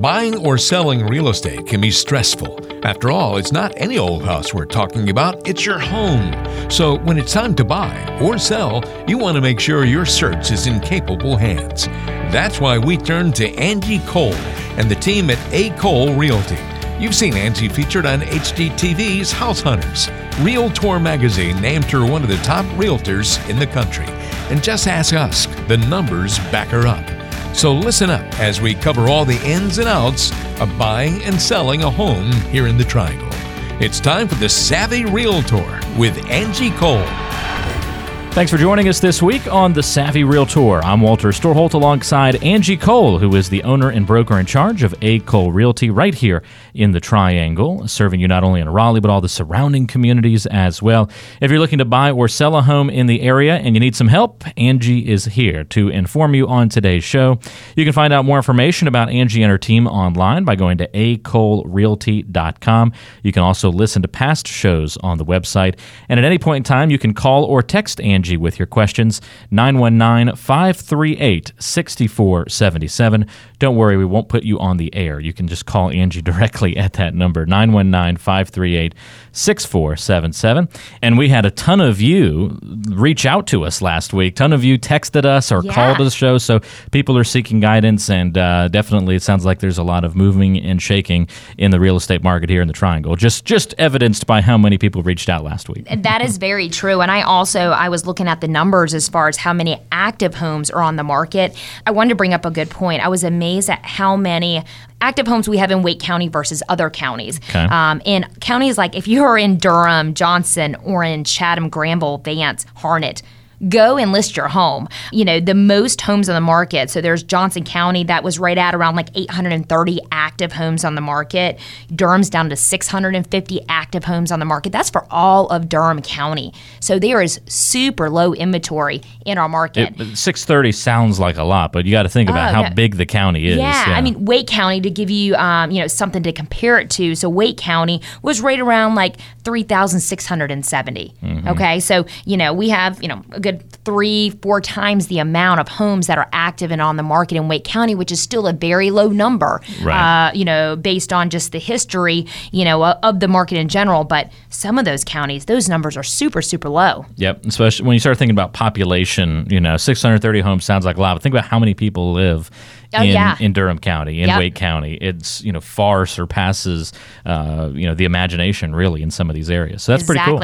Buying or selling real estate can be stressful. After all, it's not any old house we're talking about, it's your home. So when it's time to buy or sell, you want to make sure your search is in capable hands. That's why we turn to Angie Cole and the team at A. Cole Realty. You've seen Angie featured on HGTV's House Hunters. Realtor magazine named her one of the top realtors in the country. And just ask us, the numbers back her up. So listen up as we cover all the ins and outs of buying and selling a home here in the Triangle. It's time for the Savvy Realtor with Angie Cole. Thanks for joining us this week on the Savvy Realtor. I'm Walter Storholt alongside Angie Cole, who is the owner and broker in charge of A. Cole Realty right here in the Triangle, serving you not only in Raleigh, but all the surrounding communities as well. If you're looking to buy or sell a home in the area and you need some help, Angie is here to inform you on today's show. You can find out more information about Angie and her team online by going to acolerealty.com. You can also listen to past shows on the website. And at any point in time, you can call or text Angie with your questions, 919 538 6477. Don't worry, we won't put you on the air. You can just call Angie directly at that number, 919 538 6477. And we had a ton of you reach out to us last week. ton of you texted us or Yeah. called the show. So people are seeking guidance, and uh, definitely it sounds like there's a lot of moving and shaking in the real estate market here in the Triangle. Just just evidenced by how many people reached out last week. That is very true. And I also I was looking at the numbers as far as how many active homes are on the market. I wanted to bring up a good point. I was amazed at how many active homes we have in Wake County versus other counties. Okay. Um, in counties like if you are in Durham, Johnston, Orange, Chatham, Granville, Vance, Harnett. Go and list your home. You know, the most homes on the market. So there's Johnston County that was right at around like 830 active homes on the market. Durham's down to 650 active homes on the market. That's for all of Durham County. So there is super low inventory in our market. It, 630 sounds like a lot, but you got to think about Oh, how no. big the county is. Yeah, I mean Wake County to give you um, you know something to compare it to. So Wake County was right around like three thousand six hundred and seventy. Mm-hmm. Okay, so you know we have you know a good three four times the amount of homes that are active and on the market in Wake County, which is still a very low number. Right. Uh, you know, based on just the history you know of, of the market in general. But some of those counties, those numbers are super super low. Yep, especially when you start thinking about population, you know, 630 homes sounds like a lot, but think about how many people live Oh, in, yeah. in Durham County, in Yep. Wake County. It's, you know, far surpasses, uh, you know, the imagination really in some of these areas. So that's pretty cool.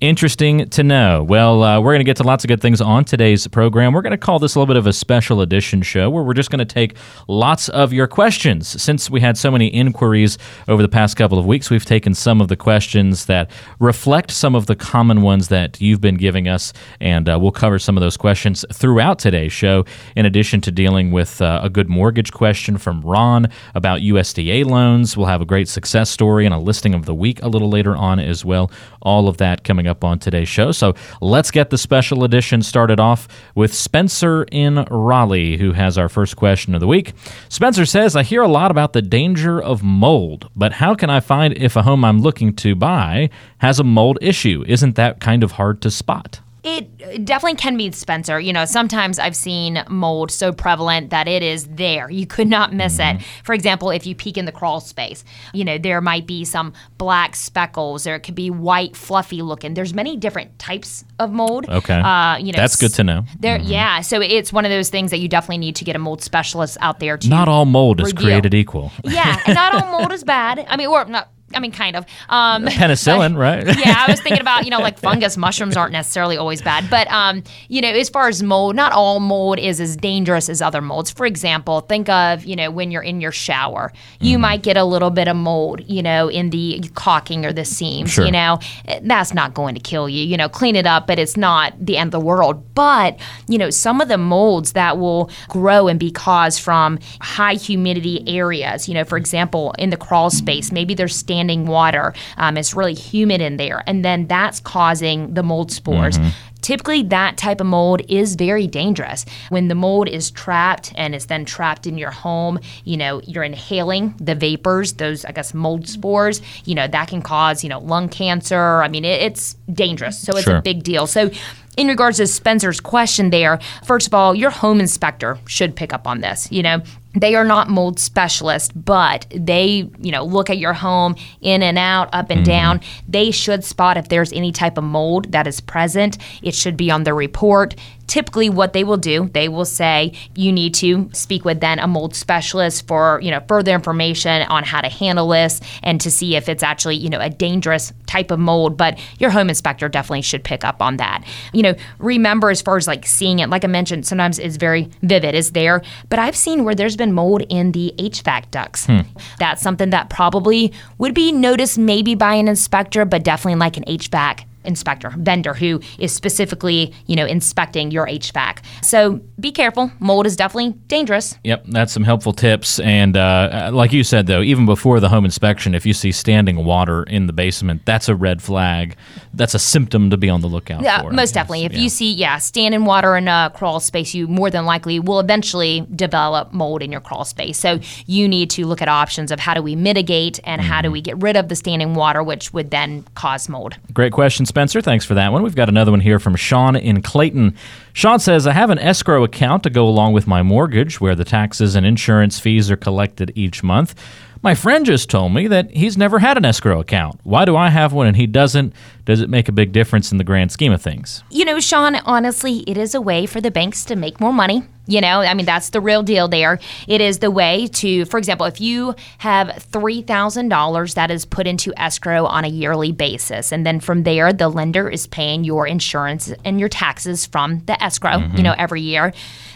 Interesting to know. Well, uh, we're going to get to lots of good things on today's program. We're going to call this a little bit of a special edition show where we're just going to take lots of your questions. Since we had so many inquiries over the past couple of weeks, we've taken some of the questions that reflect some of the common ones that you've been giving us, and uh, we'll cover some of those questions throughout today's show, in addition to dealing with uh, a good mortgage question from Ron about USDA loans. We'll have a great success story and a listing of the week a little later on as well. All of that coming up on today's show. So let's get the special edition started off with Spencer in Raleigh, who has our first question of the week. Spencer says, I hear a lot about the danger of mold, but how can I find if a home I'm looking to buy has a mold issue? Isn't that kind of hard to spot? It definitely can be Spencer. You know, sometimes I've seen mold so prevalent that it is there. You could not miss Mm-hmm. it. For example, if you peek in the crawl space, you know, there might be some black speckles or it could be white, fluffy looking. There's many different types of mold. Okay. Uh, you know, That's good to know. There, yeah. So it's one of those things that you definitely need to get a mold specialist out there to. Not all mold is created equal. Yeah, and not all mold is bad. I mean, or not. I mean, kind of. Um, Penicillin, right? yeah, I was thinking about you know like fungus mushrooms aren't necessarily always bad, but um, you know as far as mold, not all mold is as dangerous as other molds. For example, think of you know when you're in your shower, you Mm-hmm. might get a little bit of mold, you know, in the caulking or the seams. Sure. You know, Eh, that's not going to kill you. You know, clean it up, but it's not the end of the world. But you know, some of the molds that will grow and be caused from high humidity areas. You know, for example, in the crawl space, maybe there's standing water. Um, it's really humid in there, and then that's causing the mold spores. Typically, that type of mold is very dangerous. When the mold is trapped and it's then trapped in your home, you know, you're inhaling the vapors, those, I guess, mold spores, you know, that can cause, you know, lung cancer. I mean, it, it's dangerous. So it's Sure. a big deal. So, in regards to Spencer's question there, first of all, your home inspector should pick up on this. You know, they are not mold specialists, but they, you know, look at your home in and out, up and mm-hmm. down. They should spot if there's any type of mold that is present. It should be on the report typically what they will do they will say you need to speak with then a mold specialist for you know further information on how to handle this and to see if it's actually you know a dangerous type of mold. But your home inspector definitely should pick up on that. You know remember as far as like seeing it like i mentioned sometimes it's very vivid is there. But i've seen where there's been mold in the hvac ducts. Hmm. that's something that probably would be noticed maybe by an inspector but definitely like an hvac inspector, vendor who is specifically, you know, inspecting your HVAC. So be careful. Mold is definitely dangerous. Yep, that's some helpful tips. And uh, like you said, though, even before the home inspection, if you see standing water in the basement, that's a red flag. That's a symptom to be on the lookout yeah, for. most definitely. If yeah. you see, yeah, standing water in a crawl space, you more than likely will eventually develop mold in your crawl space. So you need to look at options of how do we mitigate and mm-hmm. how do mm-hmm. we get rid of the standing water, which would then cause mold. Great question, Spencer. Thanks for that one. We've got another one here from Sean in Clayton. Sean says, I have an escrow account to go along with my mortgage where the taxes and insurance fees are collected each month. My friend just told me that he's never had an escrow account. Why do I have one and he doesn't? Does it make a big difference in the grand scheme of things? You know, Sean, honestly, it is a way for the banks to make more money. You know, I mean, that's the real deal there. It is the way to, for example, if you have $3,000 that is put into escrow on a yearly basis, and then from there, the lender is paying your insurance and your taxes from the escrow, mm-hmm. you know, every year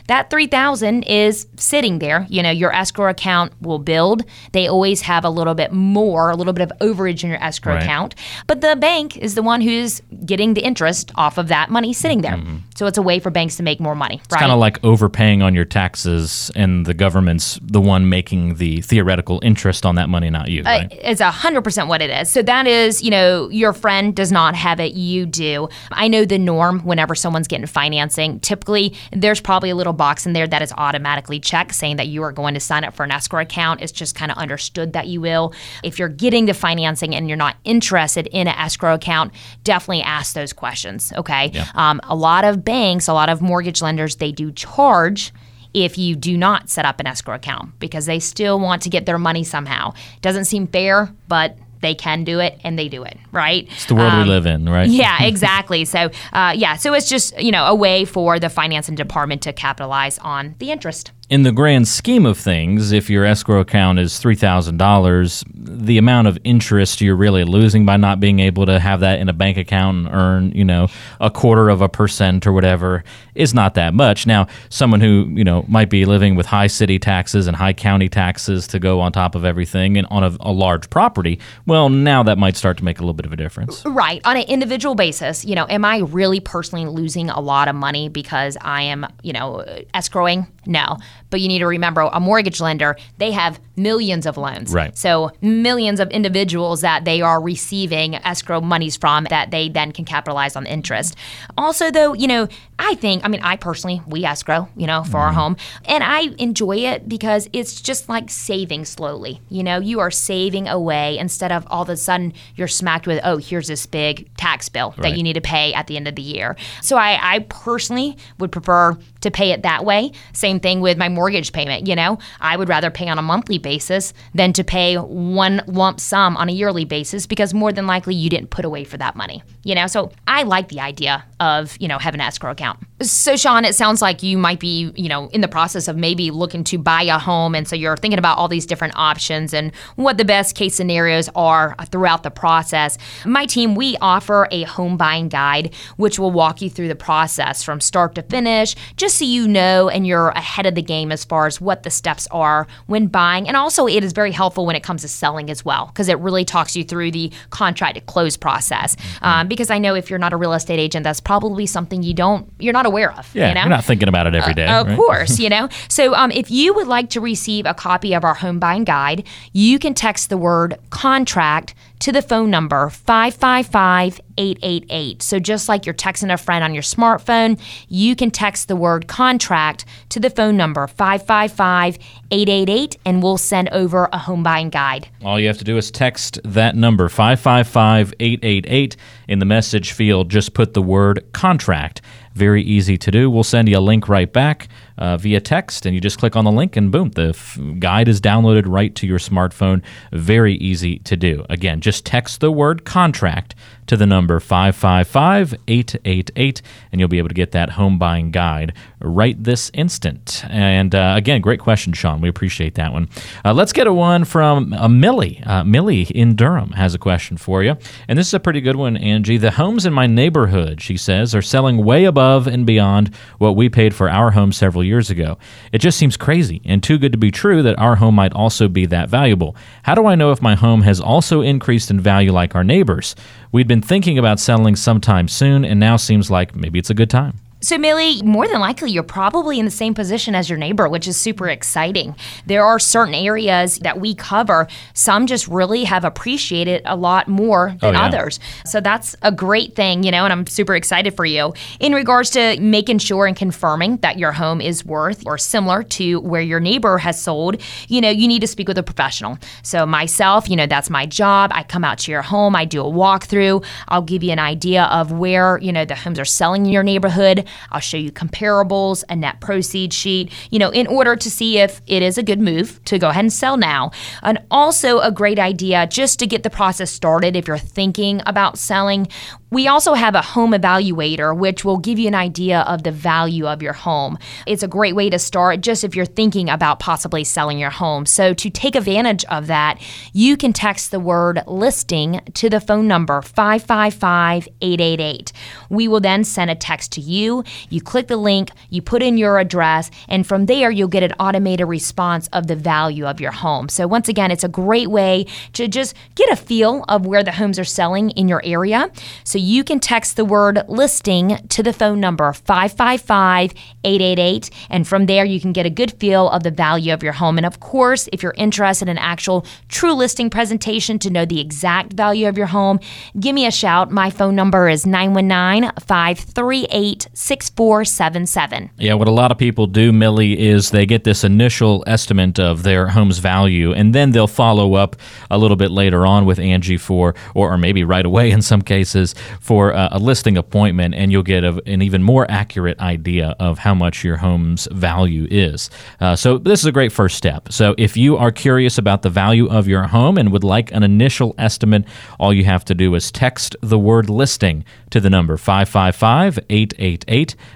that 3000 is sitting there you know your escrow account will build they always have a little bit more a little bit of overage in your escrow right. account but the bank is the one who's getting the interest off of that money sitting there mm-hmm. so it's a way for banks to make more money it's right? kind of like overpaying on your taxes and the government's the one making the theoretical interest on that money not you uh, right? uh, it's 100% what it is so that is you know your friend does not have it you do i know the norm whenever someone's getting financing typically there's probably a little box in there that is automatically checked saying that you are going to sign up for an escrow account. It's just kind of understood that you will. If you're getting the financing and you're not interested in an escrow account, definitely ask those questions. Okay. Yeah. Um, a lot of banks, a lot of mortgage lenders, they do charge if you do not set up an escrow account because they still want to get their money somehow. Doesn't seem fair, but they can do it and they do it, right? It's the world um, we live in, right? Yeah, exactly. so, uh, yeah, so it's just, you know, a way for the finance and department to capitalize on the interest in the grand scheme of things, if your escrow account is $3,000, the amount of interest you're really losing by not being able to have that in a bank account and earn, you know, a quarter of a percent or whatever is not that much. Now, someone who, you know, might be living with high city taxes and high county taxes to go on top of everything and on a, a large property, well, now that might start to make a little bit of a difference. Right. On an individual basis, you know, am I really personally losing a lot of money because I am, you know, escrowing? No. But you need to remember a mortgage lender, they have millions of loans. Right. So millions of individuals that they are receiving escrow monies from that they then can capitalize on the interest. Also though, you know, I think, I mean, I personally, we escrow, you know, for mm. our mm-hmm. home. And I enjoy it because it's just like saving slowly. You know, you are saving away instead of all of a sudden you're smacked with, oh, here's this big tax bill right. that you need to pay at the end of the year. So I, I personally would prefer to pay it that way. Same thing with my mortgage payment. You know, I would rather pay on a monthly basis than to pay one lump sum on a yearly basis because more than likely you didn't put away for that money. You know, so I like the idea of, you know, having an escrow account. So, Sean, it sounds like you might be, you know, in the process of maybe looking to buy a home. And so you're thinking about all these different options and what the best case scenarios are throughout the process. My team, we offer a home buying guide, which will walk you through the process from start to finish, just so you know and you're ahead of the game as far as what the steps are when buying. And also, it is very helpful when it comes to selling as well, because it really talks you through the contract to close process. Mm-hmm. Um, because I know if you're not a real estate agent, that's probably something you don't, you're not aware of. Yeah, you know? you're not thinking about it every day. Uh, of right? course, you know. So um, if you would like to receive a copy of our home buying guide, you can text the word contract to the phone number 555 888. So just like you're texting a friend on your smartphone, you can text the word contract to the phone number 555 888 and we'll send over a home buying guide. All you have to do is text that number 555 888 in the message field just put the word contract Very easy to do. We'll send you a link right back uh, via text, and you just click on the link, and boom, the f- guide is downloaded right to your smartphone. Very easy to do. Again, just text the word contract to the number 555 888, and you'll be able to get that home buying guide right this instant. And uh, again, great question, Sean. We appreciate that one. Uh, let's get a one from uh, Millie. Uh, Millie in Durham has a question for you. And this is a pretty good one, Angie. The homes in my neighborhood, she says, are selling way above and beyond what we paid for our home several years ago. It just seems crazy and too good to be true that our home might also be that valuable. How do I know if my home has also increased in value like our neighbors? We'd been thinking about selling sometime soon, and now seems like maybe it's a good time. So, Millie, more than likely, you're probably in the same position as your neighbor, which is super exciting. There are certain areas that we cover, some just really have appreciated a lot more oh, than Oh, yeah. others. So, that's a great thing, you know, and I'm super excited for you. In regards to making sure and confirming that your home is worth or similar to where your neighbor has sold, you know, you need to speak with a professional. So, myself, you know, that's my job. I come out to your home, I do a walkthrough, I'll give you an idea of where, you know, the homes are selling in your neighborhood. I'll show you comparables, a net proceeds sheet, you know, in order to see if it is a good move to go ahead and sell now. And also a great idea just to get the process started if you're thinking about selling. We also have a home evaluator, which will give you an idea of the value of your home. It's a great way to start just if you're thinking about possibly selling your home. So, to take advantage of that, you can text the word listing to the phone number 555 888. We will then send a text to you. You click the link, you put in your address, and from there, you'll get an automated response of the value of your home. So, once again, it's a great way to just get a feel of where the homes are selling in your area. So, you can text the word listing to the phone number 555 888, and from there, you can get a good feel of the value of your home. And of course, if you're interested in an actual true listing presentation to know the exact value of your home, give me a shout. My phone number is 919 538 6477. Yeah, what a lot of people do, Millie, is they get this initial estimate of their home's value, and then they'll follow up a little bit later on with Angie for, or, or maybe right away in some cases, for a, a listing appointment, and you'll get a, an even more accurate idea of how much your home's value is. Uh, so, this is a great first step. So, if you are curious about the value of your home and would like an initial estimate, all you have to do is text the word listing to the number 555 888.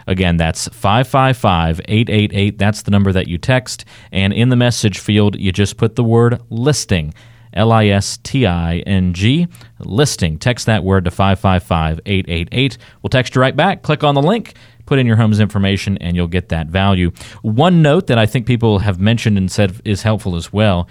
Again, that's 555 888. That's the number that you text. And in the message field, you just put the word listing. L I S T I N G, listing. Text that word to 555 888. We'll text you right back. Click on the link, put in your home's information, and you'll get that value. One note that I think people have mentioned and said is helpful as well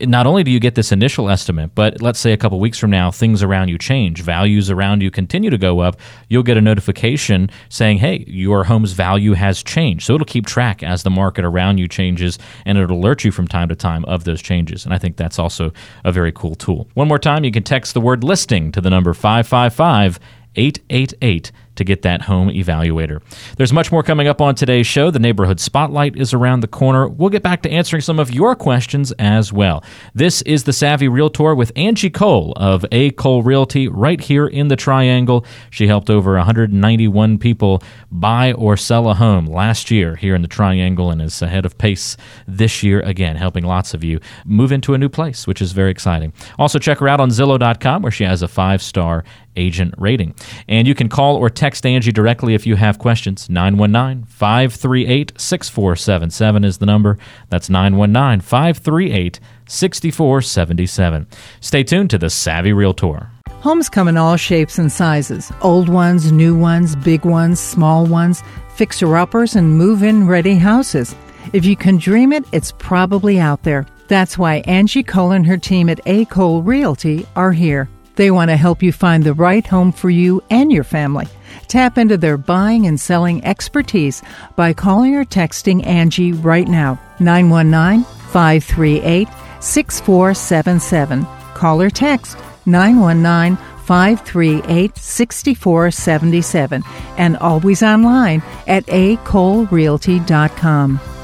not only do you get this initial estimate, but let's say a couple weeks from now, things around you change, values around you continue to go up, you'll get a notification saying, hey, your home's value has changed. So it'll keep track as the market around you changes and it'll alert you from time to time of those changes. And I think that's also a very cool tool. One more time, you can text the word listing to the number 555 888 to get that home evaluator. There's much more coming up on today's show. The neighborhood spotlight is around the corner. We'll get back to answering some of your questions as well. This is the Savvy Realtor with Angie Cole of A. Cole Realty right here in the Triangle. She helped over 191 people buy or sell a home last year here in the Triangle and is ahead of pace this year again, helping lots of you move into a new place, which is very exciting. Also, check her out on Zillow.com where she has a five star agent rating. And you can call or text Angie directly if you have questions. 919 538 6477 is the number. That's 919 538 6477. Stay tuned to the Savvy Realtor. Homes come in all shapes and sizes old ones, new ones, big ones, small ones, fixer uppers, and move in ready houses. If you can dream it, it's probably out there. That's why Angie Cole and her team at A. Cole Realty are here. They want to help you find the right home for you and your family. Tap into their buying and selling expertise by calling or texting Angie right now. 919 538 6477. Call or text 919 538 6477 and always online at acolerealty.com.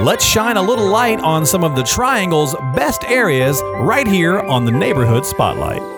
let's shine a little light on some of the Triangle's best areas right here on the Neighborhood Spotlight.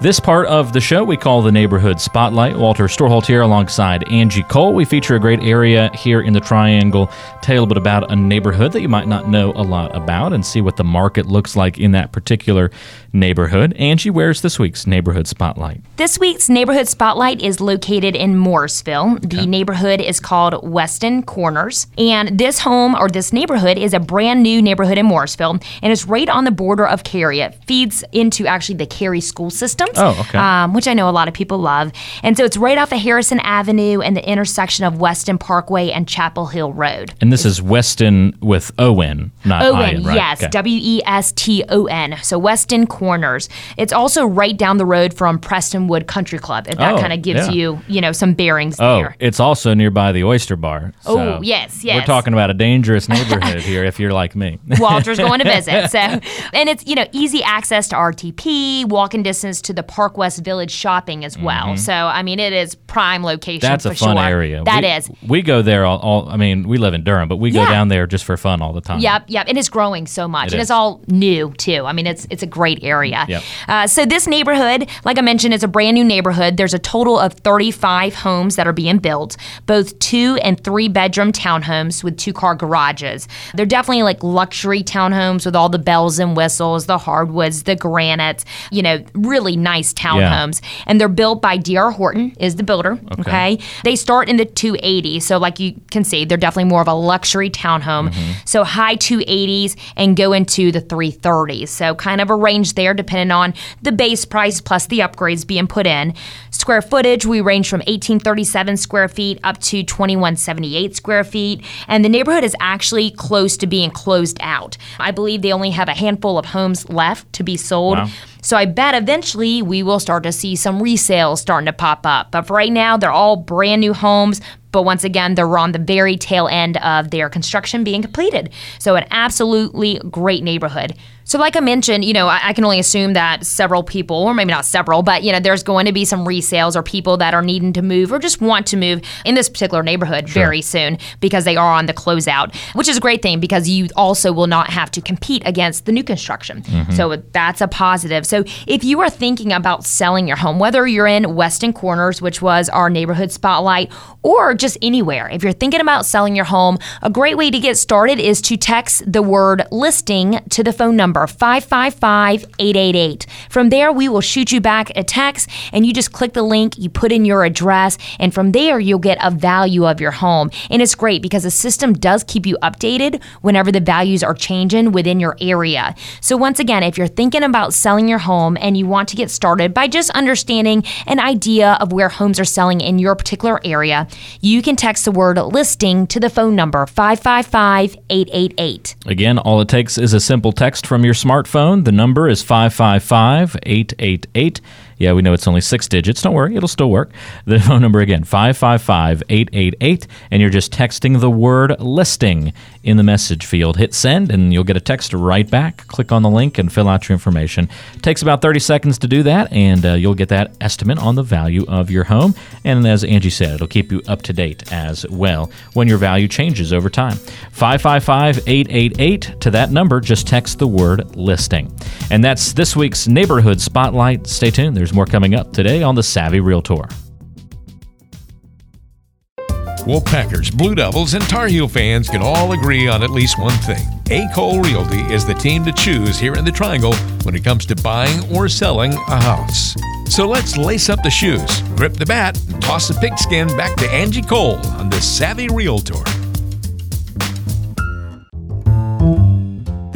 This part of the show we call the Neighborhood Spotlight. Walter Storholt here alongside Angie Cole. We feature a great area here in the Triangle, tell you a little bit about a neighborhood that you might not know a lot about, and see what the market looks like in that particular neighborhood. Angie, where's this week's Neighborhood Spotlight? This week's Neighborhood Spotlight is located in Morrisville. The neighborhood is called Weston Corners. And this home or this neighborhood is a brand new neighborhood in Morrisville and it's right on the border of Cary. It feeds into actually the Cary school system, Oh, okay. um, which I know a lot of people love. And so it's right off of Harrison Avenue and the intersection of Weston Parkway and Chapel Hill Road. And this is Weston with O N, not Owen, I N, right? yes, Okay. W E S T O N. So Weston Corners. It's also right down the road from Prestonwood Country Club. If that Oh, kind of gives yeah. you, you know, some bearings Oh, there. it's also nearby the Oyster Bar. Oh, so yes, We're talking about a dangerous neighborhood here if you're like me. Walter's going to visit. So, and it's you know easy access to RTP, walking distance to the Park West Village shopping as well. So I mean, it is prime location. Mm-hmm. That's for a fun sure. area. That we, is. We go there all, all. I mean, we live in Durham, but we go Yeah. down there just for fun all the time. Yep, yep, and it's growing so much, It and is. it's all new too. I mean, it's it's a great area. Yep. Uh, so this neighborhood, like I mentioned, is a brand new neighborhood. There's a total of 35 homes that are being built, both two and three bedroom townhomes with two car garages. They're definitely like luxury townhomes with all the bells and whistles, the hardwoods, the granites. You know, really nice townhomes, and they're built by D.R. Horton is the builder. Okay. They start in the 280, so like you can see, they're definitely more of a luxury townhome. Mm-hmm. So high 280s and go into the 330s. So kind of a range there depending on the base price plus the upgrades being put in. Square footage, we range from 1837 square feet up to 2178 square feet. And the neighborhood is actually close to being closed out. I believe they only have a handful of homes left to be sold. Wow. So I bet eventually we will start to see some resales starting to pop up. But for right now, they're all brand new homes. But once again, they're on the very tail end of their construction being completed. So an absolutely great neighborhood. So like I mentioned, you know, I, I can only assume that several people, or maybe not several, but you know, there's going to be some resales or people that are needing to move or just want to move in this particular neighborhood very soon because they are on the closeout, which is a great thing because you also will not have to compete against the new construction. Mm-hmm. So that's a positive. So if you are thinking about selling your home, whether you're in Weston Corners, which was our neighborhood spotlight, or just anywhere, if you're thinking about selling your home, a great way to get started is to text the word listing to the phone number 555 888. From there, we will shoot you back a text and you just click the link, you put in your address, and from there, you'll get a value of your home. And it's great because the system does keep you updated whenever the values are changing within your area. So, once again, if you're thinking about selling your home and you want to get started by just understanding an idea of where homes are selling in your particular area, you can text the word listing to the phone number 555 888. Again, all it takes is a simple text from your smartphone. The number is 555 888. Yeah, we know it's only six digits. Don't worry, it'll still work. The phone number again, 555 888. And you're just texting the word listing in the message field. Hit send, and you'll get a text right back. Click on the link and fill out your information. It takes about 30 seconds to do that, and uh, you'll get that estimate on the value of your home. And as Angie said, it'll keep you up to date as well when your value changes over time. 555 888. To that number, just text the word listing. And that's this week's Neighborhood Spotlight. Stay tuned, there's more coming up today on the Savvy Realtor. Wolfpackers, Blue Devils, and Tar Heel fans can all agree on at least one thing. A. Cole Realty is the team to choose here in the Triangle when it comes to buying or selling a house. So let's lace up the shoes, grip the bat, and toss the pigskin back to Angie Cole on the Savvy Realtor.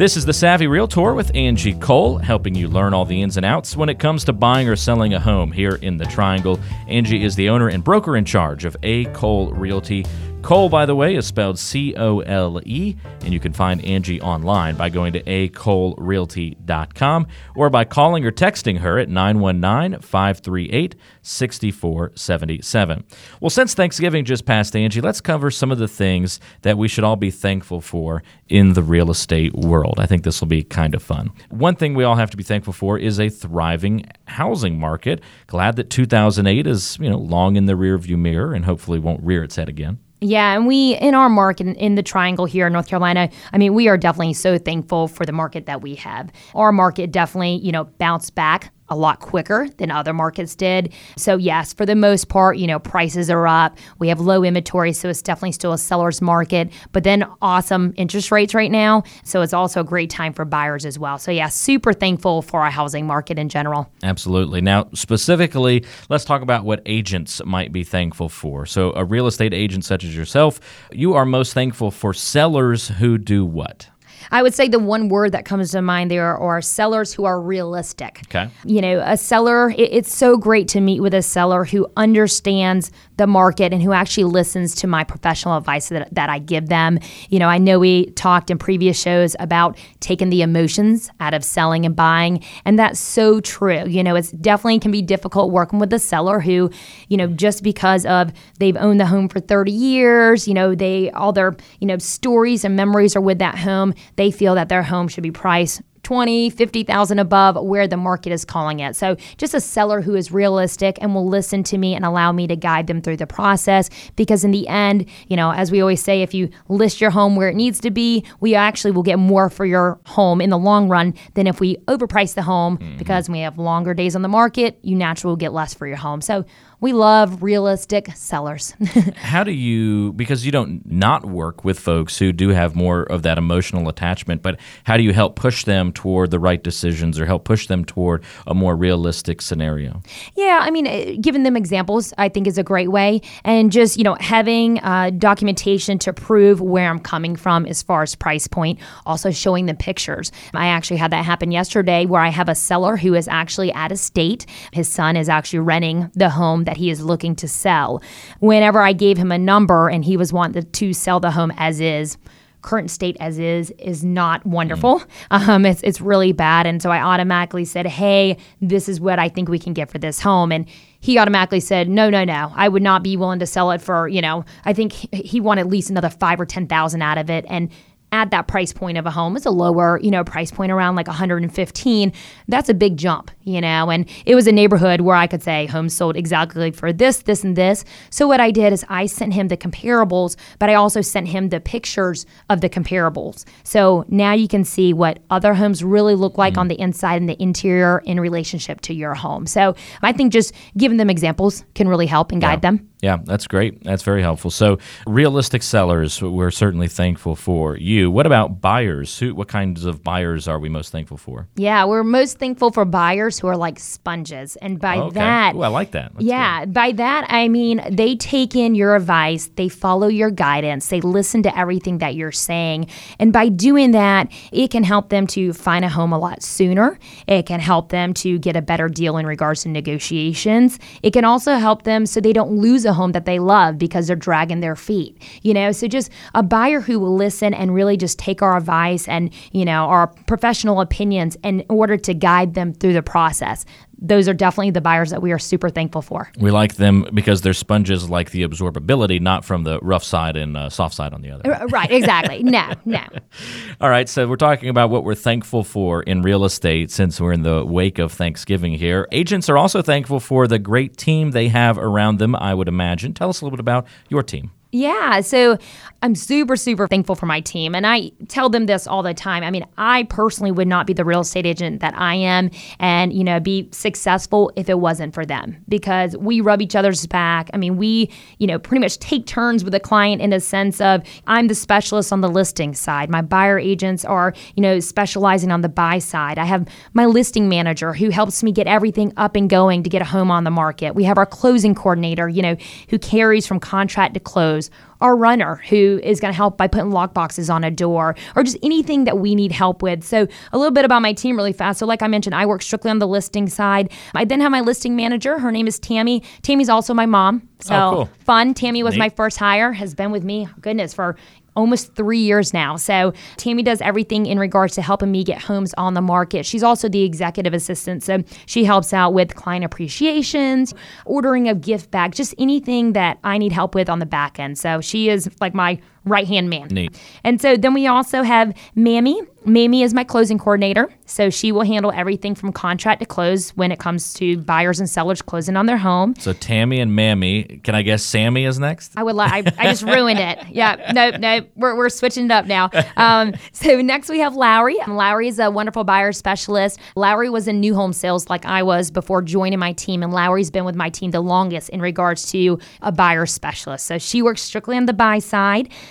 This is the Savvy Realtor with Angie Cole, helping you learn all the ins and outs when it comes to buying or selling a home here in the Triangle. Angie is the owner and broker in charge of A. Cole Realty. Cole, by the way, is spelled C O L E, and you can find Angie online by going to acolerealty.com or by calling or texting her at 919 538 6477. Well, since Thanksgiving just passed, Angie, let's cover some of the things that we should all be thankful for in the real estate world. I think this will be kind of fun. One thing we all have to be thankful for is a thriving housing market. Glad that 2008 is, you know, long in the rearview mirror and hopefully won't rear its head again. Yeah, and we in our market in the Triangle here in North Carolina, I mean, we are definitely so thankful for the market that we have. Our market definitely, you know, bounced back a lot quicker than other markets did. So, yes, for the most part, you know, prices are up. We have low inventory, so it's definitely still a seller's market, but then awesome interest rates right now. So, it's also a great time for buyers as well. So, yeah, super thankful for our housing market in general. Absolutely. Now, specifically, let's talk about what agents might be thankful for. So, a real estate agent such as yourself, you are most thankful for sellers who do what? I would say the one word that comes to mind there are sellers who are realistic. Okay. You know, a seller, it, it's so great to meet with a seller who understands the market and who actually listens to my professional advice that, that I give them. You know, I know we talked in previous shows about taking the emotions out of selling and buying, and that's so true. You know, it's definitely can be difficult working with a seller who, you know, just because of they've owned the home for 30 years, you know, they all their, you know, stories and memories are with that home. They feel that their home should be priced 20, 50,000 above where the market is calling it. So just a seller who is realistic and will listen to me and allow me to guide them through the process because in the end, you know, as we always say, if you list your home where it needs to be, we actually will get more for your home in the long run than if we overprice the home mm-hmm. because we have longer days on the market, you naturally will get less for your home. So we love realistic sellers. How do you, because you don't not work with folks who do have more of that emotional attachment, but how do you help push them toward the right decisions or help push them toward a more realistic scenario? Yeah, I mean, eh, giving them examples, I think, is a great way. And just, you know, having uh, documentation to prove where I'm coming from as far as price point, also showing the pictures. I actually had that happen yesterday where I have a seller who is actually at a state. His son is actually renting the home that that he is looking to sell. Whenever I gave him a number and he was wanting to sell the home as is, current state as is is not wonderful. Mm. Um, it's it's really bad, and so I automatically said, "Hey, this is what I think we can get for this home." And he automatically said, "No, no, no, I would not be willing to sell it for you know. I think he wanted at least another five or ten thousand out of it, and at that price point of a home is a lower, you know, price point around like 115. That's a big jump, you know. And it was a neighborhood where I could say homes sold exactly for this, this, and this. So what I did is I sent him the comparables, but I also sent him the pictures of the comparables. So now you can see what other homes really look like mm. on the inside and the interior in relationship to your home. So I think just giving them examples can really help and guide yeah. them. Yeah, that's great. That's very helpful. So, realistic sellers, we're certainly thankful for you. What about buyers? Who, what kinds of buyers are we most thankful for? Yeah, we're most thankful for buyers who are like sponges. And by okay. that, Ooh, I like that. That's yeah, good. by that, I mean they take in your advice, they follow your guidance, they listen to everything that you're saying. And by doing that, it can help them to find a home a lot sooner. It can help them to get a better deal in regards to negotiations. It can also help them so they don't lose a home that they love because they're dragging their feet. You know, so just a buyer who will listen and really just take our advice and, you know, our professional opinions in order to guide them through the process those are definitely the buyers that we are super thankful for. We like them because they're sponges like the absorbability, not from the rough side and uh, soft side on the other. Right, exactly. no, no. All right, so we're talking about what we're thankful for in real estate since we're in the wake of Thanksgiving here. Agents are also thankful for the great team they have around them, I would imagine. Tell us a little bit about your team. Yeah, so I'm super, super thankful for my team. And I tell them this all the time. I mean, I personally would not be the real estate agent that I am and, you know, be successful if it wasn't for them because we rub each other's back. I mean, we, you know, pretty much take turns with a client in a sense of I'm the specialist on the listing side. My buyer agents are, you know, specializing on the buy side. I have my listing manager who helps me get everything up and going to get a home on the market. We have our closing coordinator, you know, who carries from contract to close our runner who is going to help by putting lock boxes on a door or just anything that we need help with. So, a little bit about my team really fast. So, like I mentioned, I work strictly on the listing side. I then have my listing manager. Her name is Tammy. Tammy's also my mom. So oh, cool. fun. Tammy was Neat. my first hire, has been with me, goodness, for almost three years now. So Tammy does everything in regards to helping me get homes on the market. She's also the executive assistant. So she helps out with client appreciations, ordering of gift bags, just anything that I need help with on the back end. So she is like my right hand man. Neat. And so then we also have Mammy. Mammy is my closing coordinator. So she will handle everything from contract to close when it comes to buyers and sellers closing on their home. So Tammy and Mammy. Can I guess Sammy is next? I would like. I, I just ruined it. Yeah. No. No. We're, we're switching it up now. Um, so next we have Lowry. Lowry is a wonderful buyer specialist. Lowry was in new home sales like I was before joining my team, and Lowry's been with my team the longest in regards to a buyer specialist. So she works strictly on the buy side.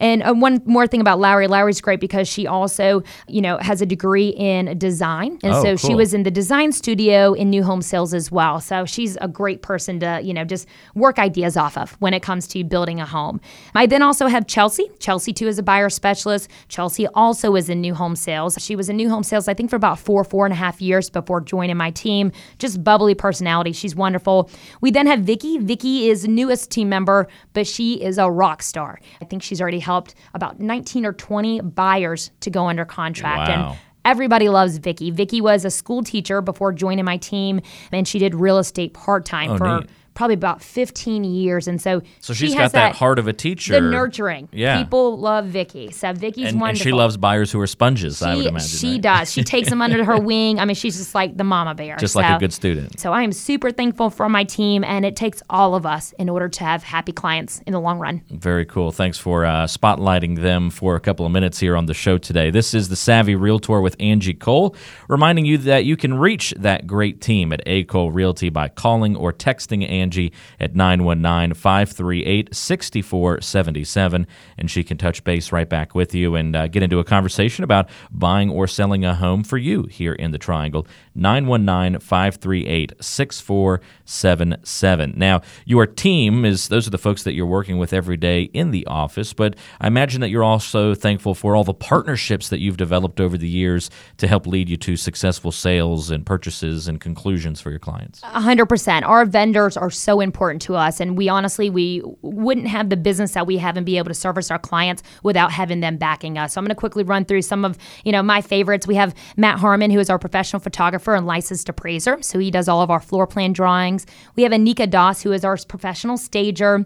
And uh, one more thing about Lowry. Lowry's great because she also, you know, has a degree in design, and Oh, so she was in the design studio in new home sales as well. So she's a great person to, you know, just work ideas off of when it comes to building a home. I then also have Chelsea. Chelsea too is a buyer specialist. Chelsea also is in new home sales. She was in new home sales, I think, for about four, four and a half years before joining my team. Just bubbly personality. She's wonderful. We then have Vicky. Vicky is newest team member, but she is a rock star. I think she's already helped about 19 or 20 buyers to go under contract. Wow. And Everybody loves Vicky. Vicky was a school teacher before joining my team, and she did real estate part time Oh, for neat. Probably about 15 years. And so, So she she's has got that, heart of a teacher. the nurturing. Yeah. people love Vicky. So Vicky's and, and she loves buyers who are sponges. I would She- imagine. She right? does. She takes them under her wing. I mean, she's just like the mama bear. Just like a good student. So I am super thankful for my team, and it takes all of us in order to have happy clients in the long run. Very cool. Thanks for uh, spotlighting them for a couple of minutes here on the show today. This is the Savvy Realtor with Angie Cole, reminding you that you can reach that great team at A Cole Realty by calling or texting Angie at 919 538 6477. And she can touch base right back with you and uh, get into a conversation about buying or selling a home for you here in the Triangle. 919 538 6477. Now, your team is those are the folks that you're working with every day in the office, but I imagine that you're also thankful for all the partnerships that you've developed over the years to help lead you to successful sales and purchases and conclusions for your clients. A hundred percent. Our vendors are so important to us, and we honestly we wouldn't have the business that we have and be able to service our clients without having them backing us. So I'm going to quickly run through some of you know my favorites. We have Matt Harmon, who is our professional photographer and licensed appraiser, so he does all of our floor plan drawings. We have Anika Das, who is our professional stager.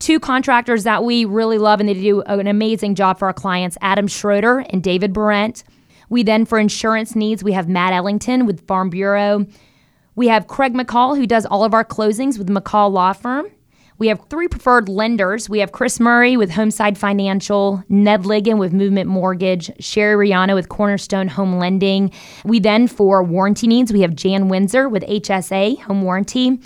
Two contractors that we really love and they do an amazing job for our clients Adam Schroeder and David Barrett. We then, for insurance needs, we have Matt Ellington with Farm Bureau. We have Craig McCall, who does all of our closings with McCall Law Firm. We have three preferred lenders. We have Chris Murray with Homeside Financial, Ned Ligon with Movement Mortgage, Sherry Rihanna with Cornerstone Home Lending. We then, for warranty needs, we have Jan Windsor with HSA Home Warranty.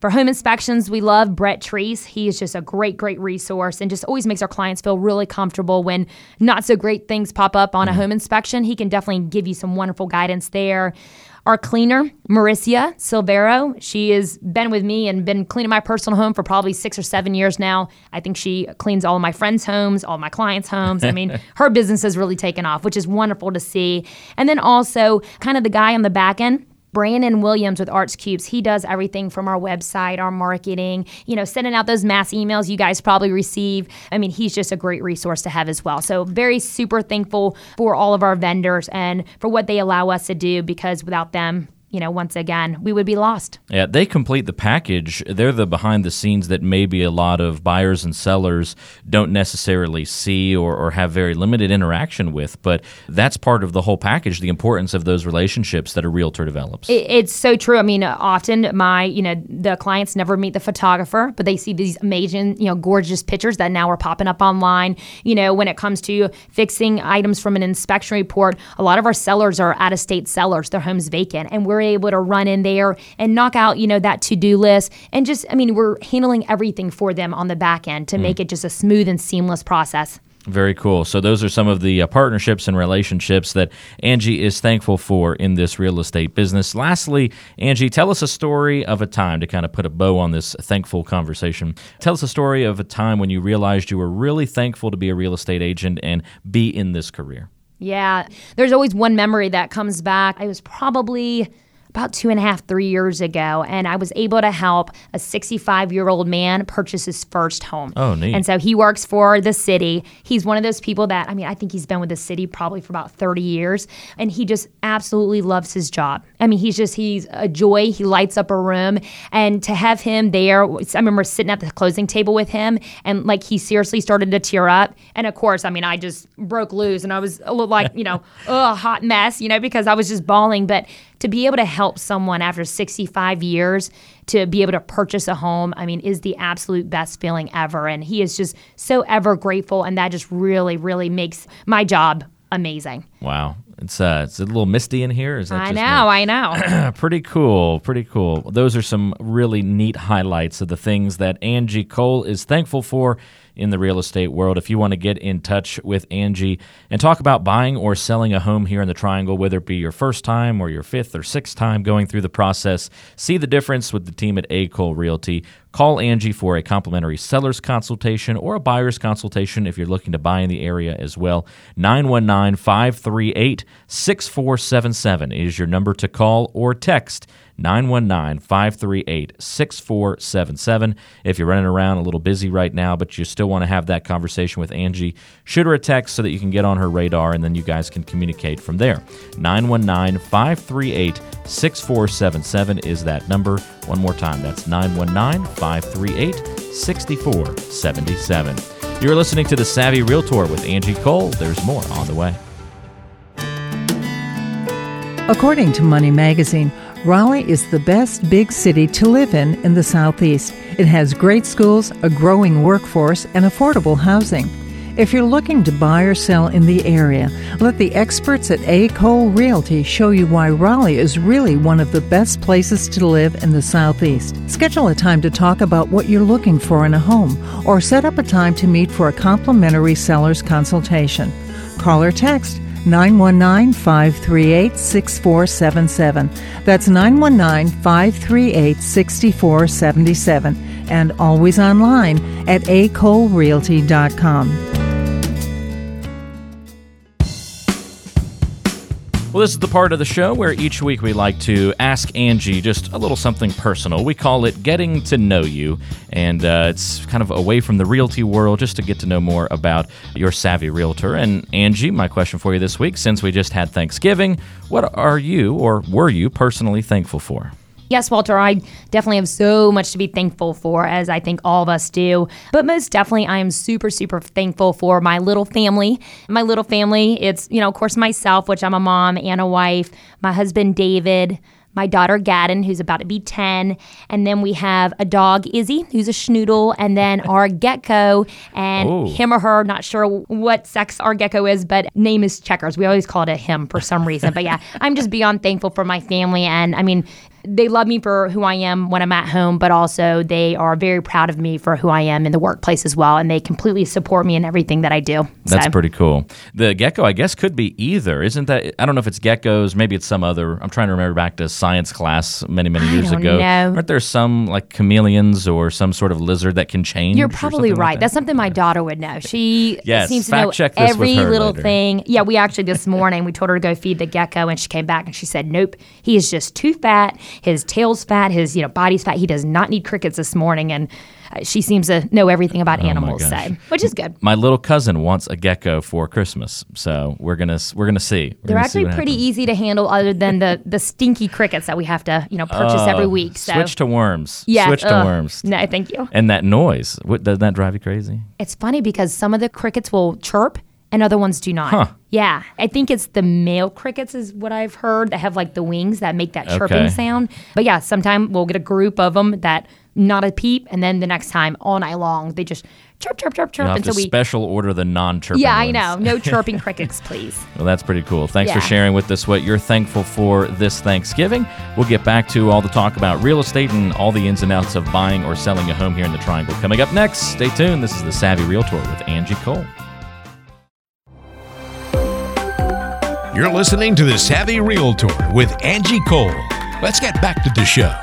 For home inspections, we love Brett Treese. He is just a great, great resource and just always makes our clients feel really comfortable when not so great things pop up on a mm-hmm. home inspection. He can definitely give you some wonderful guidance there. Our cleaner, Mauricia Silvero, she has been with me and been cleaning my personal home for probably six or seven years now. I think she cleans all of my friends' homes, all my clients' homes. I mean, her business has really taken off, which is wonderful to see. And then also, kind of the guy on the back end, Brandon Williams with Arts Cubes, he does everything from our website, our marketing, you know, sending out those mass emails you guys probably receive. I mean, he's just a great resource to have as well. So, very super thankful for all of our vendors and for what they allow us to do because without them, you know, once again, we would be lost. Yeah, they complete the package. They're the behind the scenes that maybe a lot of buyers and sellers don't necessarily see or, or have very limited interaction with. But that's part of the whole package, the importance of those relationships that a realtor develops. It, it's so true. I mean, often my, you know, the clients never meet the photographer, but they see these amazing, you know, gorgeous pictures that now are popping up online. You know, when it comes to fixing items from an inspection report, a lot of our sellers are out of state sellers. Their home's vacant, and we're able to run in there and knock out, you know, that to do list. And just, I mean, we're handling everything for them on the back end to make it just a smooth and seamless process. Very cool. So those are some of the uh, partnerships and relationships that Angie is thankful for in this real estate business. Lastly, Angie, tell us a story of a time to kind of put a bow on this thankful conversation. Tell us a story of a time when you realized you were really thankful to be a real estate agent and be in this career. Yeah, there's always one memory that comes back. I was probably about two and a half, three years ago, and I was able to help a 65 year old man purchase his first home. Oh, neat. And so he works for the city. He's one of those people that, I mean, I think he's been with the city probably for about 30 years, and he just absolutely loves his job. I mean, he's just, he's a joy. He lights up a room. And to have him there, I remember sitting at the closing table with him, and like he seriously started to tear up. And of course, I mean, I just broke loose and I was a little like, you know, a hot mess, you know, because I was just bawling. But to be able to help someone after 65 years to be able to purchase a home, I mean, is the absolute best feeling ever. And he is just so ever grateful. And that just really, really makes my job amazing. Wow. It's uh, it's a little misty in here. Is that I know, I know. pretty cool, pretty cool. Those are some really neat highlights of the things that Angie Cole is thankful for in the real estate world. If you want to get in touch with Angie and talk about buying or selling a home here in the Triangle, whether it be your first time or your fifth or sixth time going through the process, see the difference with the team at A. Cole Realty. Call Angie for a complimentary seller's consultation or a buyer's consultation if you're looking to buy in the area as well. 919 538 6477 is your number to call or text. 919 538 6477. If you're running around a little busy right now, but you still want to have that conversation with Angie, shoot her a text so that you can get on her radar and then you guys can communicate from there. 919 538 6477 is that number. One more time, that's 919 538 6477. You're listening to The Savvy Realtor with Angie Cole. There's more on the way. According to Money Magazine, Raleigh is the best big city to live in in the Southeast. It has great schools, a growing workforce, and affordable housing. If you're looking to buy or sell in the area, let the experts at A. Cole Realty show you why Raleigh is really one of the best places to live in the Southeast. Schedule a time to talk about what you're looking for in a home, or set up a time to meet for a complimentary seller's consultation. Call or text 919 538 6477. That's 919 538 6477. And always online at acolerealty.com. Well, this is the part of the show where each week we like to ask Angie just a little something personal. We call it Getting to Know You, and uh, it's kind of away from the realty world just to get to know more about your savvy realtor. And Angie, my question for you this week, since we just had Thanksgiving, what are you or were you personally thankful for? Yes, Walter, I definitely have so much to be thankful for, as I think all of us do. But most definitely, I am super, super thankful for my little family. My little family, it's, you know, of course, myself, which I'm a mom and a wife, my husband, David, my daughter Gaddon, who's about to be 10, and then we have a dog, Izzy, who's a schnoodle, and then our gecko, and Oh. him or her, not sure what sex our gecko is, but name is Checkers. We always call it a him for some reason. But yeah, I'm just beyond thankful for my family, and I mean, they love me for who I am when I'm at home, but also they are very proud of me for who I am in the workplace as well, and they completely support me in everything that I do. That's So- pretty cool. The gecko, I guess, could be either. Isn't that? I don't know if it's geckos. Maybe it's some other. I'm trying to remember back to science class many, many years ago. know. Aren't there some like chameleons or some sort of lizard that can change? You're probably something like right. that? That's something my daughter would know. She Yes, seems to know check this with every little later. thing. Yeah, we actually this morning we told her to go feed the gecko, and she came back and she said, "Nope, he is just too fat. His tail's fat. His you know body's fat. He does not need crickets this morning." And uh, she seems to know everything about animals, Oh so which is good. My little cousin wants a gecko for Christmas, so we're gonna we're gonna see. We're They're gonna actually what pretty happens. easy to handle, other than the the stinky crickets that we have to you know purchase every Oh, week. So Switch to worms. yeah, Switch to worms. No, thank you. And that noise, what, doesn't that drive you crazy? It's funny because some of the crickets will chirp and other ones do not. Huh. Yeah, I think it's the male crickets is what I've heard that have like the wings that make that chirping Okay. sound. But yeah, sometime we'll get a group of them that not a peep, and then the next time all night long they just chirp, chirp, chirp, chirp, You'll have and to we. special order the non-chirping. yeah, I know. No chirping crickets, please. Well, that's pretty cool. Thanks for sharing with us what you're thankful for this Thanksgiving. We'll get back to all the talk about real estate and all the ins and outs of buying or selling a home here in the Triangle. Coming up next, stay tuned. This is the Savvy Realtor with Angie Cole. You're listening to the Savvy Realtor with Angie Cole. Let's get back to the show.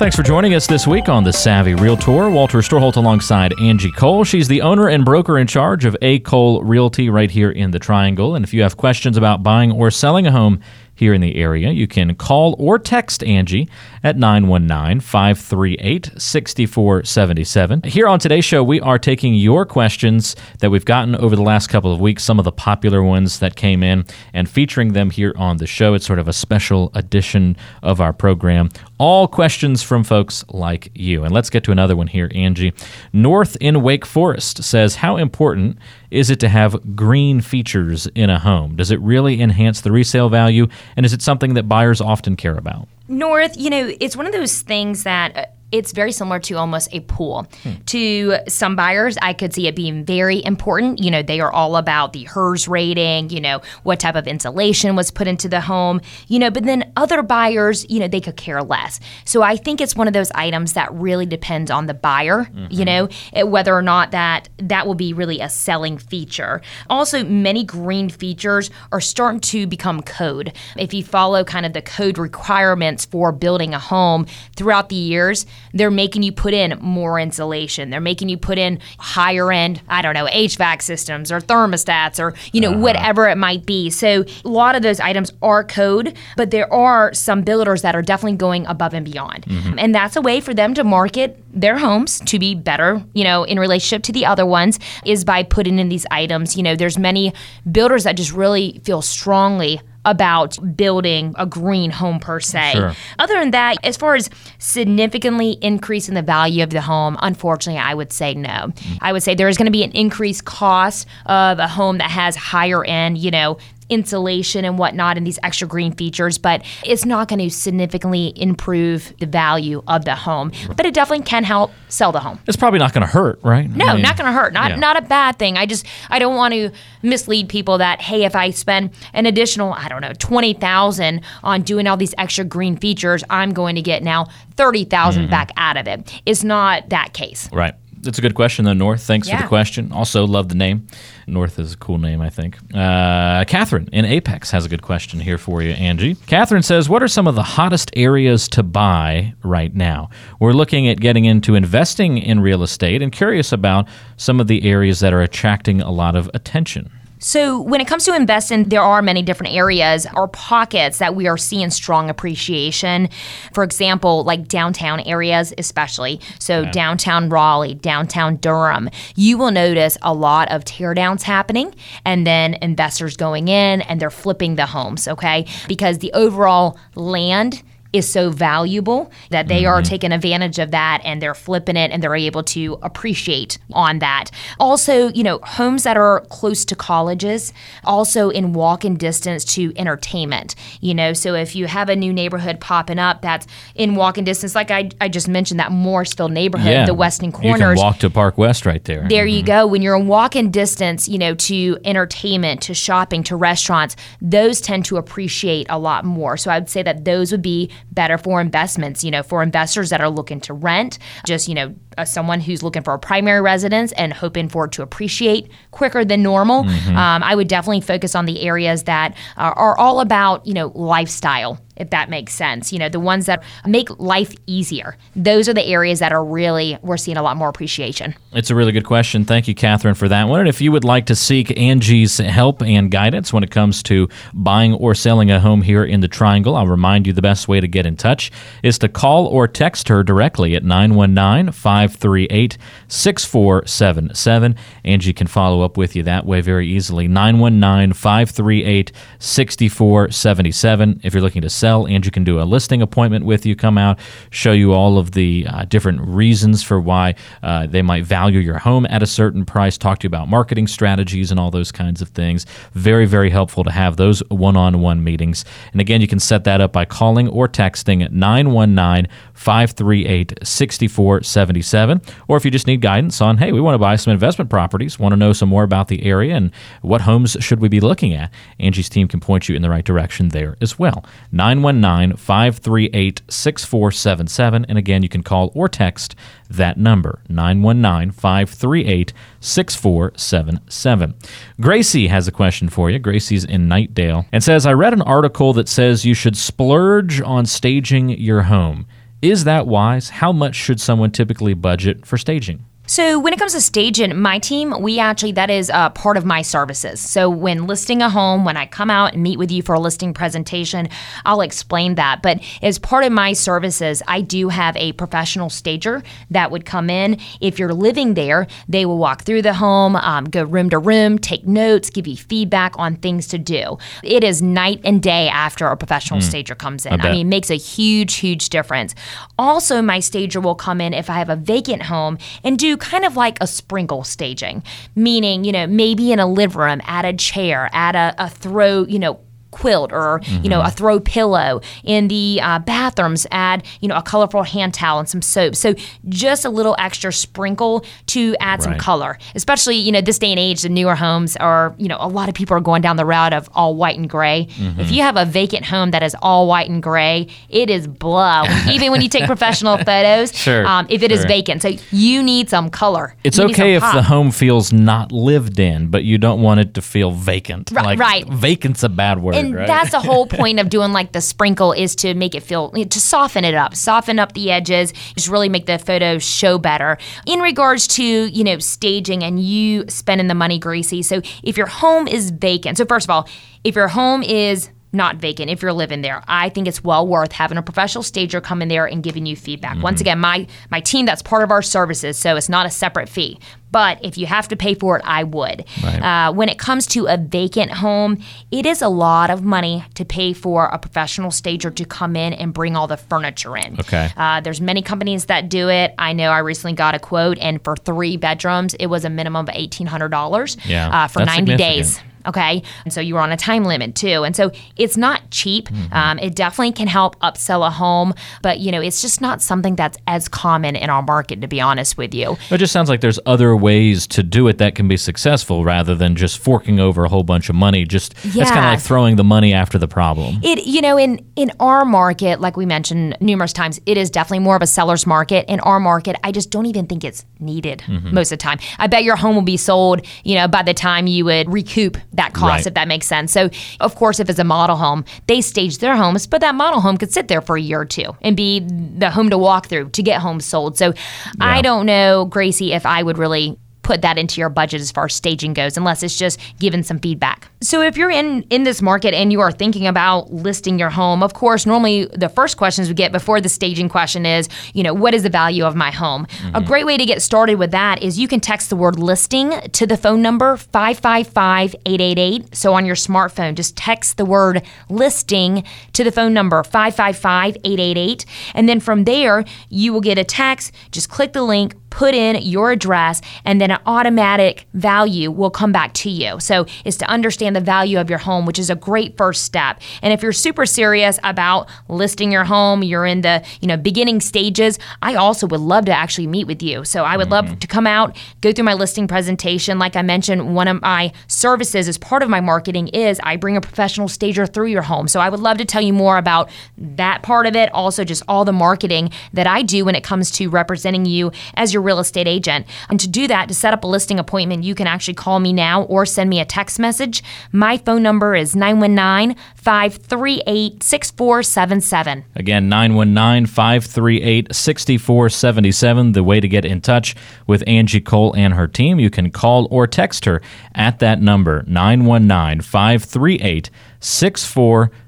Thanks for joining us this week on the Savvy Realtor. Walter Storholt alongside Angie Cole. She's the owner and broker in charge of A. Cole Realty right here in the Triangle. And if you have questions about buying or selling a home, here in the area, you can call or text Angie at 919 538 6477. Here on today's show, we are taking your questions that we've gotten over the last couple of weeks, some of the popular ones that came in, and featuring them here on the show. It's sort of a special edition of our program. All questions from folks like you. And let's get to another one here, Angie. North in Wake Forest says, How important is it to have green features in a home? Does it really enhance the resale value? And is it something that buyers often care about? North, you know, it's one of those things that uh, it's very similar to almost a pool. Hmm. To some buyers, I could see it being very important. You know, they are all about the HERS rating, you know, what type of insulation was put into the home, you know, but then other buyers, you know, they could care less. So I think it's one of those items that really depends on the buyer, mm-hmm. you know, eh, whether or not that that will be really a selling feature. Also, many green features are starting to become code. If you follow kind of the code requirements for building a home throughout the years, they're making you put in more insulation. They're making you put in higher end, I don't know, HVAC systems or thermostats or, you know, uh-huh. whatever it might be. So a lot of those items are code, but there are some builders that are definitely going above and beyond. Mm-hmm. And that's a way for them to market their homes to be better, you know, in relationship to the other ones is by putting in these items. You know, there's many builders that just really feel strongly about building a green home per se. Sure. Other than that, as far as significantly increasing the value of the home, unfortunately, I would say no. Mm. I would say there is going to be an increased cost of a home that has higher end, you know, insulation and whatnot and these extra green features, but it's not going to significantly improve the value of the home. But it definitely can help sell the home. It's probably not going to hurt, right? No, I mean, not going to hurt. Not yeah. not a bad thing. I just I don't want to mislead people that hey, if I spend an additional I don't know twenty thousand on doing all these extra green features, I'm going to get now thirty thousand mm mm-hmm. back out of it. It's not that case. Right. That's a good question, though, North. Thanks yeah. for the question. Also, love the name. North is a cool name, I think. Uh, Catherine in Apex has a good question here for you, Angie. Catherine says, What are some of the hottest areas to buy right now? We're looking at getting into investing in real estate and curious about some of the areas that are attracting a lot of attention. So, when it comes to investing, there are many different areas or pockets that we are seeing strong appreciation. For example, like downtown areas, especially. So, yeah. downtown Raleigh, downtown Durham, you will notice a lot of teardowns happening and then investors going in and they're flipping the homes, okay? Because the overall land is so valuable that they mm-hmm. are taking advantage of that and they're flipping it and they're able to appreciate on that. Also, you know, homes that are close to colleges, also in walking distance to entertainment. You know, so if you have a new neighborhood popping up that's in walking distance, like I, I just mentioned that Morrisville neighborhood, yeah. the Weston Corners. You can walk to Park West right there. There mm-hmm. you go. When you're in walking distance, you know, to entertainment, to shopping, to restaurants, those tend to appreciate a lot more. So I would say that those would be better for investments, you know, for investors that are looking to rent, just, you know, uh, someone who's looking for a primary residence and hoping for it to appreciate quicker than normal. Mm-hmm. Um, I would definitely focus on the areas that are, are all about, you know, lifestyle if that makes sense. You know, the ones that make life easier. Those are the areas that are really, we're seeing a lot more appreciation. It's a really good question. Thank you, Catherine, for that one. And if you would like to seek Angie's help and guidance when it comes to buying or selling a home here in the Triangle, I'll remind you the best way to get in touch is to call or text her directly at 919 538 6477. Angie can follow up with you that way very easily. 919 538 6477. If you're looking to sell. Angie can do a listing appointment with you, come out, show you all of the uh, different reasons for why uh, they might value your home at a certain price, talk to you about marketing strategies and all those kinds of things. Very, very helpful to have those one on one meetings. And again, you can set that up by calling or texting at 919 538 6477. Or if you just need guidance on, hey, we want to buy some investment properties, want to know some more about the area and what homes should we be looking at, Angie's team can point you in the right direction there as well. 919 538 6477. And again, you can call or text that number 919 538 6477. Gracie has a question for you. Gracie's in Knightdale and says, I read an article that says you should splurge on staging your home. Is that wise? How much should someone typically budget for staging? So when it comes to staging, my team, we actually that is uh, part of my services. So when listing a home, when I come out and meet with you for a listing presentation, I'll explain that. But as part of my services, I do have a professional stager that would come in. If you're living there, they will walk through the home, um, go room to room, take notes, give you feedback on things to do. It is night and day after a professional stager comes in. I, bet. mean, it makes a huge, huge difference. Also, my stager will come in if I have a vacant home and do kind of like a sprinkle staging, meaning, you know, maybe in a living room, add a chair, add a, a throw, you know, quilt or you know a throw pillow in the uh, bathrooms add you know a colorful hand towel and some soap. So just a little extra sprinkle to add some color. Especially you know this day and age the newer homes are you know a lot of people are going down the route of all white and gray. If you have a vacant home that is all white and gray it is blah. Even when you take professional photos Sure, um, if it is sure. vacant. So you need some color. It's You okay if pop. the home feels not lived in, but you don't want it to feel vacant. Right- like, right. Vacant's a bad word, and right? that's the whole point of doing like the sprinkle is to make it feel to soften it up soften up the edges just really make the photo show better in regards to you know staging and you spending the money Gracie so if your home is vacant so first of all if your home is not vacant if you're living there. I think it's well worth having a professional stager come in there and giving you feedback. Once again my my team that's part of our services so it's not a separate fee. But if you have to pay for it i would. Uh, when it comes to a vacant home it is a lot of money to pay for a professional stager to come in and bring all the furniture in. Okay. uh, there's many companies that do it. I know i recently got a quote and for three bedrooms it was a minimum of $1800 Yeah, uh, for 90 days Okay. And so you were on a time limit too. And so it's not cheap. Mm-hmm. Um, it definitely can help upsell a home, but you know, it's just not something that's as common in our market, to be honest with you. It just sounds like there's other ways to do it that can be successful rather than just forking over a whole bunch of money. Just it's kind of like throwing the money after the problem. It, you know, in in our market, like we mentioned numerous times, it is definitely more of a seller's market. In our market, I just don't even think it's needed Mm-hmm. most of the time. I bet your home will be sold, you know, by the time you would recoup that cost, Right. if that makes sense. So, of course, if it's a model home, they stage their homes, but that model home could sit there for a year or two and be the home to walk through to get homes sold. So, I don't know, Gracie, if I would really put that into your budget as far as staging goes unless it's just given some feedback. So if you're in in this market and you are thinking about listing your home, of course, normally the first questions we get before the staging question is, you know, what is the value of my home? A mm-hmm. great way to get started with that is you can text the word listing to the phone number 555-888. So on your smartphone, just text the word listing to the phone number 555-888 and then from there you will get a text, just click the link put in your address, and then an automatic value will come back to you. So it's to understand the value of your home, which is a great first step. And if you're super serious about listing your home, you're in the you know beginning stages. I also would love to actually meet with you. So I would love mm-hmm. to come out, go through my listing presentation. Like I mentioned, one of my services as part of my marketing is I bring a professional stager through your home. So I would love to tell you more about that part of it. Also, just all the marketing that I do when it comes to representing you as your real estate agent. And to do that, to set up a listing appointment, you can actually call me now or send me a text message. My phone number is 919 538 6477. Again, 919 538 6477. The way to get in touch with Angie Cole and her team. You can call or text her at that number, 919 538 6477.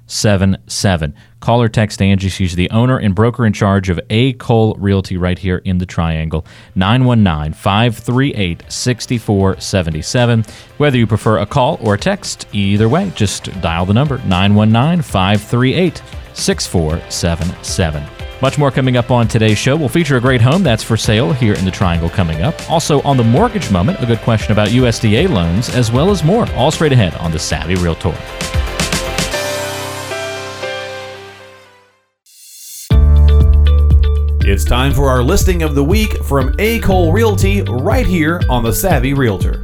Call or text Angie. She's the owner and broker in charge of A. Cole Realty right here in the Triangle. 919 538 6477. Whether you prefer a call or a text, either way, just dial the number 919 538 6477. Much more coming up on today's show. We'll feature a great home that's for sale here in the Triangle coming up. Also, on the mortgage moment, a good question about USDA loans, as well as more. All straight ahead on the Savvy Realtor. It's time for our listing of the week from A. Cole Realty right here on the Savvy Realtor.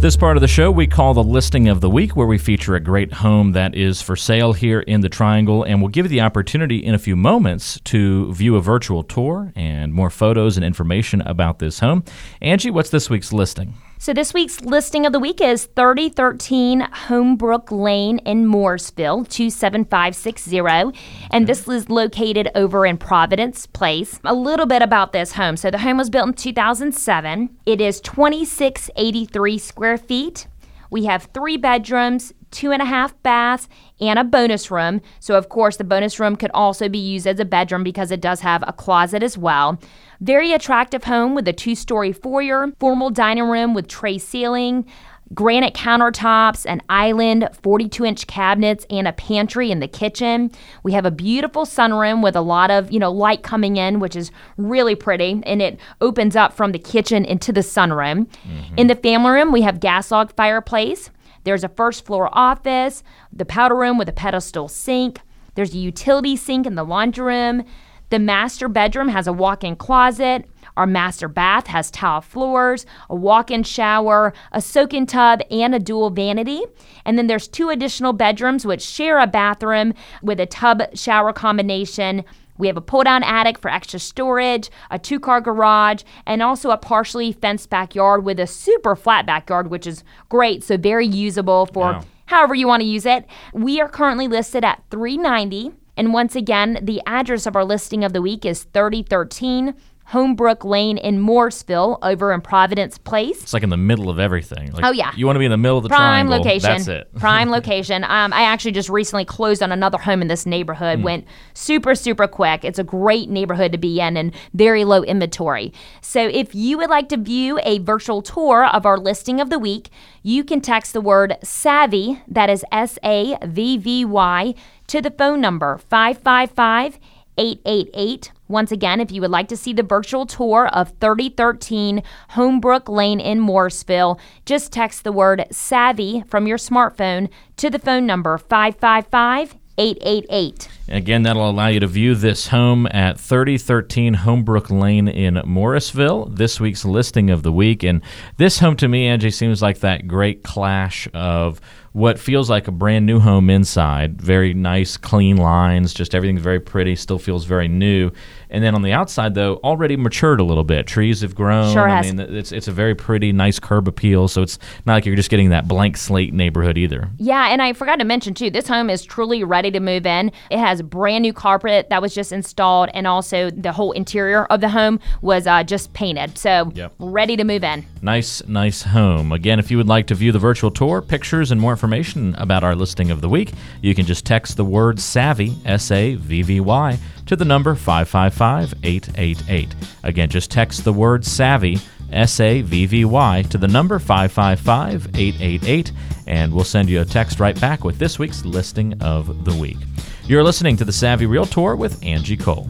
This part of the show we call the listing of the week, where we feature a great home that is for sale here in the Triangle, and we'll give you the opportunity in a few moments to view a virtual tour and more photos and information about this home. Angie, what's this week's listing? So this week's listing of the week is 3013 Homebrook Lane in Morrisville, 27560. And this is located over in Providence Place. A little bit about this home. So the home was built in 2007. It is 2683 square feet. We have three bedrooms, two and a half baths, and a bonus room. So, of course, the bonus room could also be used as a bedroom because it does have a closet as well. Very attractive home with a two story foyer, formal dining room with tray ceiling, granite countertops, an island, 42 inch cabinets, and a pantry in the kitchen. We have a beautiful sunroom with a lot of, you know, light coming in, which is really pretty, and it opens up from the kitchen into the sunroom. Mm-hmm. In the family room, we have gas log fireplace. There's a first floor office, the powder room with a pedestal sink. There's a utility sink in the laundry room. The master bedroom has a walk in closet. Our master bath has tile floors, a walk in shower, a soak in tub, and a dual vanity. And then there's two additional bedrooms which share a bathroom with a tub shower combination. We have a pull down attic for extra storage, a two car garage, and also a partially fenced backyard with a super flat backyard, which is great. So, very usable for however you want to use it. We are currently listed at 390 and once again, the address of our listing of the week is 3013 Homebrook Lane in Morrisville over in Providence Place. It's like in the middle of everything. Like, oh yeah, you want to be in the middle of the prime triangle. location. That's it. prime location. Um, I actually just recently closed on another home in this neighborhood. Mm. Went super super quick. It's a great neighborhood to be in and very low inventory. So if you would like to view a virtual tour of our listing of the week, you can text the word savvy. That is S A V V Y to the phone number 555 888. Once again, if you would like to see the virtual tour of 3013 Homebrook Lane in Morrisville, just text the word SAVVY from your smartphone to the phone number 555 888. Again, that'll allow you to view this home at 3013 Homebrook Lane in Morrisville. This week's listing of the week. And this home to me, Angie, seems like that great clash of what feels like a brand new home inside. Very nice, clean lines, just everything's very pretty, still feels very new. And then on the outside, though, already matured a little bit. Trees have grown. Sure has. I mean, it's it's a very pretty, nice curb appeal. So it's not like you're just getting that blank slate neighborhood either. Yeah, and I forgot to mention too, this home is truly ready to move in. It has brand new carpet that was just installed, and also the whole interior of the home was uh, just painted. So yep. ready to move in. Nice, nice home. Again, if you would like to view the virtual tour, pictures, and more information about our listing of the week, you can just text the word SAVVY, S A V V Y, to the number 555 888. Again, just text the word SAVVY, S A V V Y, to the number 555 888, and we'll send you a text right back with this week's listing of the week. You're listening to the Savvy Realtor with Angie Cole.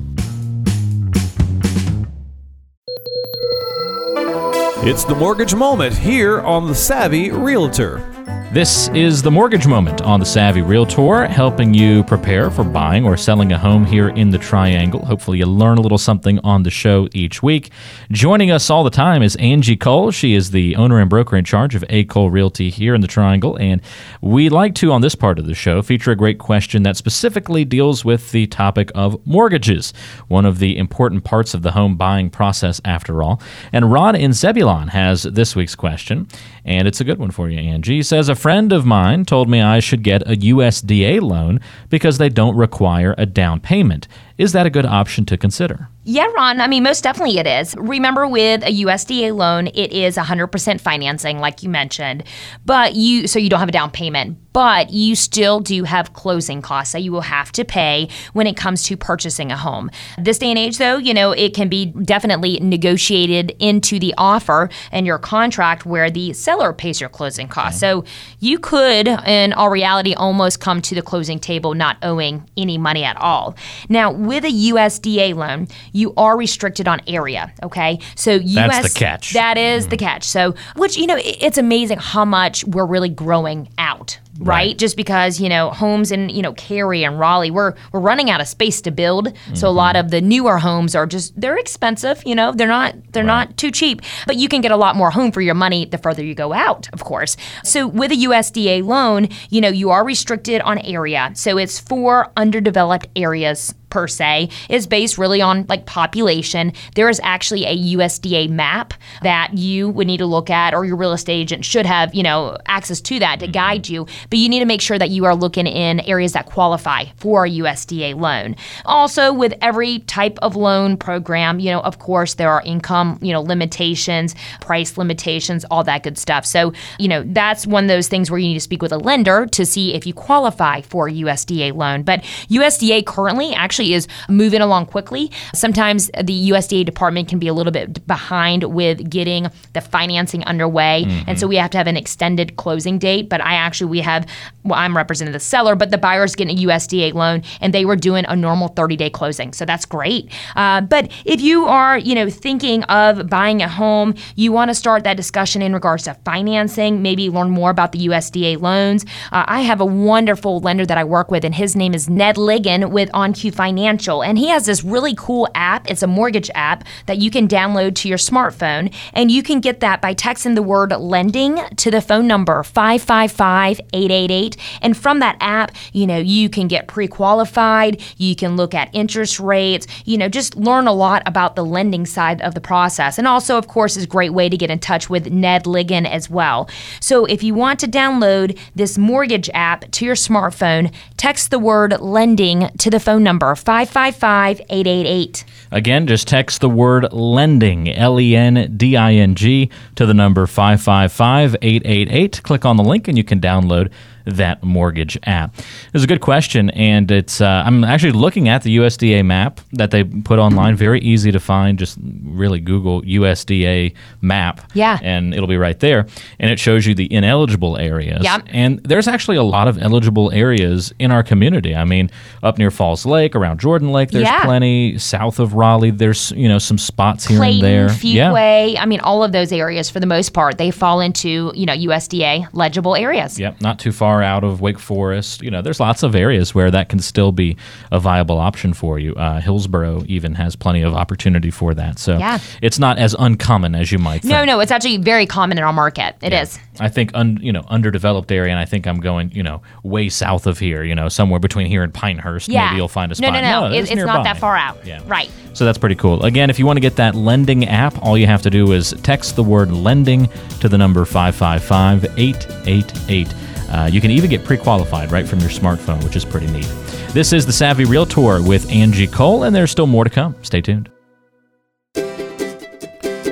It's the mortgage moment here on the Savvy Realtor. This is the Mortgage Moment on the Savvy Realtor, helping you prepare for buying or selling a home here in the Triangle. Hopefully, you learn a little something on the show each week. Joining us all the time is Angie Cole. She is the owner and broker in charge of A. Cole Realty here in the Triangle. And we like to, on this part of the show, feature a great question that specifically deals with the topic of mortgages, one of the important parts of the home buying process, after all. And Ron in Zebulon has this week's question, and it's a good one for you, Angie. Says, A friend of mine told me I should get a USDA loan because they don't require a down payment. Is that a good option to consider? Yeah, Ron. I mean, most definitely it is. Remember, with a USDA loan, it is 100% financing, like you mentioned, but you so you don't have a down payment, but you still do have closing costs that you will have to pay when it comes to purchasing a home. This day and age, though, you know, it can be definitely negotiated into the offer and your contract where the seller pays your closing costs. Okay. So you could, in all reality, almost come to the closing table not owing any money at all. Now, with a USDA loan, you are restricted on area. Okay, so US that's the catch. That is mm. the catch. So, which you know, it's amazing how much we're really growing out right? right? Just because you know homes in you know Cary and Raleigh, we're we're running out of space to build. Mm-hmm. So a lot of the newer homes are just they're expensive. You know, they're not they're right. not too cheap, but you can get a lot more home for your money the further you go out, of course. So with a USDA loan, you know you are restricted on area, so it's for underdeveloped areas per se is based really on like population. There is actually a USDA map that you would need to look at, or your real estate agent should have, you know, access to that to mm-hmm. guide you. But you need to make sure that you are looking in areas that qualify for a USDA loan. Also, with every type of loan program, you know, of course, there are income, you know, limitations, price limitations, all that good stuff. So, you know, that's one of those things where you need to speak with a lender to see if you qualify for a USDA loan. But USDA currently actually is moving along quickly. Sometimes the USDA department can be a little bit behind with getting the financing underway. And so we have to have an extended closing date. But I actually, we have, well, I'm representing the seller, but the buyer's getting a USDA loan and they were doing a normal 30 day closing. So that's great. Uh, but if you are, you know, thinking of buying a home, you want to start that discussion in regards to financing, maybe learn more about the USDA loans. Uh, I have a wonderful lender that I work with, and his name is Ned Ligon with OnQ Financial. And he has this really cool app. It's a mortgage app that you can download to your smartphone. And you can get that by texting the word lending to the phone number 555 888. And from that app, you know, you can get pre qualified, you can look at interest rates, you know, just learn a lot about the lending side of the process. And also, of course, is a great way to get in touch with Ned Ligon as well. So if you want to download this mortgage app to your smartphone, text the word lending to the phone number 555 888. Again, just text the word lending, L E N D I N G, to the number 555 888. Click on the link and you can download that mortgage app? It's a good question, and it's uh, I'm actually looking at the USDA map that they put online. Very easy to find. Just really Google USDA map, Yeah. and it'll be right there, and it shows you the ineligible areas. Yep. And there's actually a lot of eligible areas in our community. I mean, up near Falls Lake, around Jordan Lake, there's Yeah. plenty. South of Raleigh, there's you know some spots here Clayton, and there. Fuquay, I mean, all of those areas for the most part, they fall into, you know, USDA legible areas. Yep, not too far out of Wake Forest. You know, there's lots of areas where that can still be a viable option for you. Uh, Hillsborough even has plenty of opportunity for that. So Yeah. it's not as uncommon as you might think. No, no, it's actually very common in our market. It is. I think un, you know underdeveloped area, and I think I'm going you know way south of here. You know, somewhere between here and Pinehurst. Yeah. Maybe you'll find a No, spot. no, no. It- it's, it's not that far out. Yeah. Right. So that's pretty cool. Again, if you want to get that lending app, all you have to do is text the word lending to the number 555 888. Uh, you can even get pre qualified right from your smartphone, which is pretty neat. This is the Savvy Realtor with Angie Cole, and there's still more to come. Stay tuned.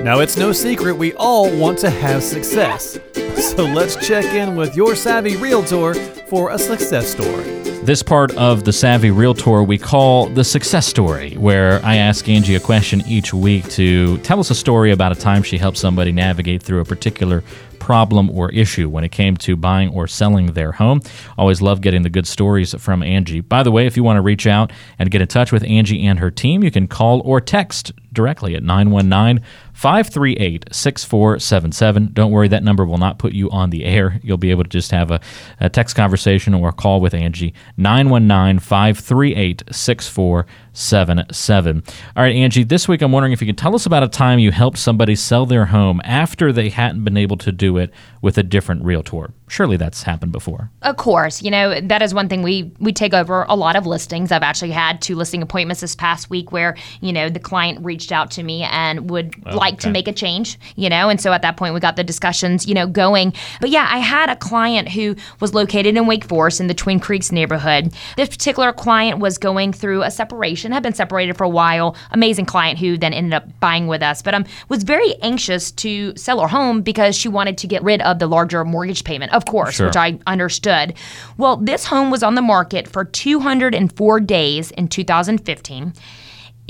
Now, it's no secret we all want to have success. So let's check in with your savvy realtor for a success story. This part of the Savvy Realtor we call the success story, where I ask Angie a question each week to tell us a story about a time she helped somebody navigate through a particular problem or issue when it came to buying or selling their home. Always love getting the good stories from Angie. By the way, if you want to reach out and get in touch with Angie and her team, you can call or text directly at 919 538 6477. Don't worry, that number will not put you on the air. You'll be able to just have a, a text conversation or a call with Angie. 919 538 6477. All right, Angie, this week I'm wondering if you could tell us about a time you helped somebody sell their home after they hadn't been able to do it with a different realtor. Surely that's happened before. Of course, you know that is one thing we we take over a lot of listings. I've actually had two listing appointments this past week where you know the client reached out to me and would like to make a change, you know, and so at that point we got the discussions, you know, going. But yeah, I had a client who was located in Wake Forest in the Twin Creeks neighborhood. This particular client was going through a separation, had been separated for a while. Amazing client who then ended up buying with us, but um was very anxious to sell her home because she wanted to get rid of the larger mortgage payment, of course, Sure. which I understood. Well, this home was on the market for 204 days in 2015.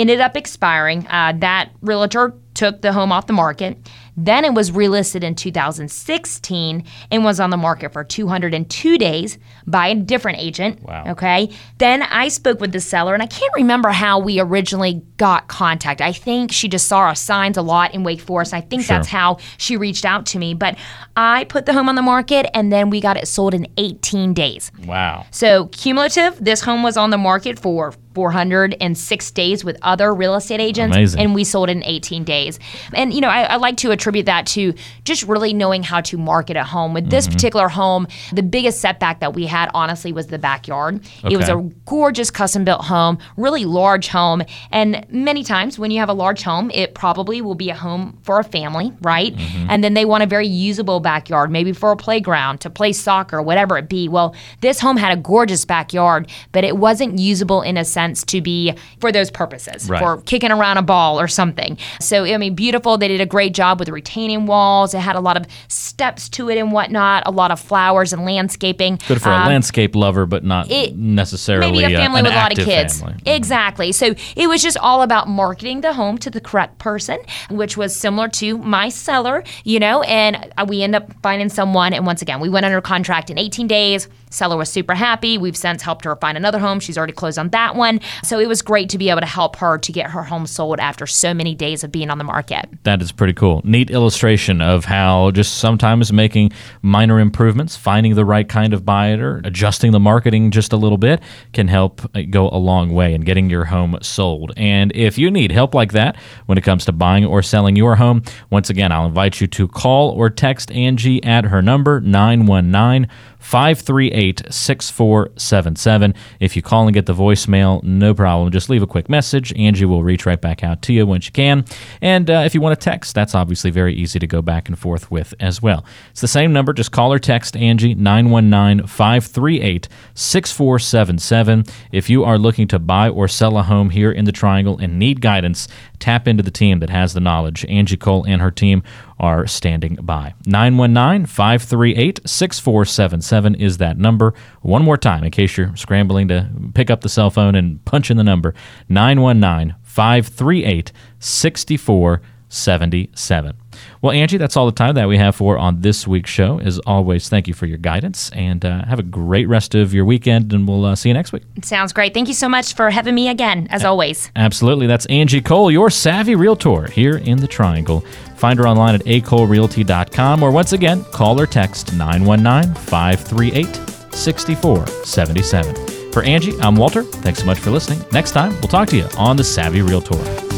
Ended up expiring. Uh, that realtor took the home off the market. Then it was relisted in 2016 and was on the market for 202 days by a different agent. Wow. Okay. Then I spoke with the seller, and I can't remember how we originally got contact. I think she just saw our signs a lot in Wake Forest. I think Sure. that's how she reached out to me. But I put the home on the market, and then we got it sold in 18 days. Wow. So cumulative, this home was on the market for 406 days with other real estate agents, Amazing. and we sold it in 18 days. And you know, I, I like to attribute that to just really knowing how to market a home. With this mm-hmm. particular home, the biggest setback that we had, honestly, was the backyard. It was a gorgeous custom built home, really large home. And many times when you have a large home, it probably will be a home for a family, right? Mm-hmm. And then they want a very usable backyard, maybe for a playground, to play soccer, whatever it be. Well, this home had a gorgeous backyard, but it wasn't usable in a sense to be for those purposes, Right. for kicking around a ball or something. So, I mean, beautiful. They did a great job with retaining walls. It had a lot of steps to it and whatnot, a lot of flowers and landscaping. Good for a Um, landscape lover, but not it- necessarily maybe a family with a lot of kids. family. Exactly. So it was just all about marketing the home to the correct person, which was similar to my seller, you know, and uh, we end up finding someone. And once again, we went under contract in 18 days. Seller was super happy. We've since helped her find another home. She's already closed on that one. So it was great to be able to help her to get her home sold after so many days of being on the market. That is pretty cool. Neat illustration of how just sometimes making minor improvements, finding the right kind of buyer, adjusting the marketing just a little bit can help go a long way in getting your home sold. And if you need help like that when it comes to buying or selling your home, once again, I'll invite you to call or text Angie at her number 919 538 6477. If you call and get the voicemail, no problem. Just leave a quick message. Angie will reach right back out to you when she can. And uh, if you want to text, that's obviously very easy to go back and forth with as well. It's the same number. Just call or text Angie 919 538 6477. If you are looking to buy or sell a home here in the Triangle and need guidance, tap into the team that has the knowledge. Angie Cole and her team are standing by. 919 538 6477 is that number. One more time, in case you're scrambling to pick up the cell phone and punch in the number 919 538 6477. Well, Angie, that's all the time that we have for on this week's show. As always, thank you for your guidance and uh, have a great rest of your weekend, and we'll uh, see you next week. Sounds great. Thank you so much for having me again, as always. Absolutely. That's Angie Cole, your savvy realtor here in the Triangle. Find her online at acolerealty.com or once again, call or text 919 538 6477. For Angie, I'm Walter. Thanks so much for listening. Next time, we'll talk to you on The Savvy Realtor.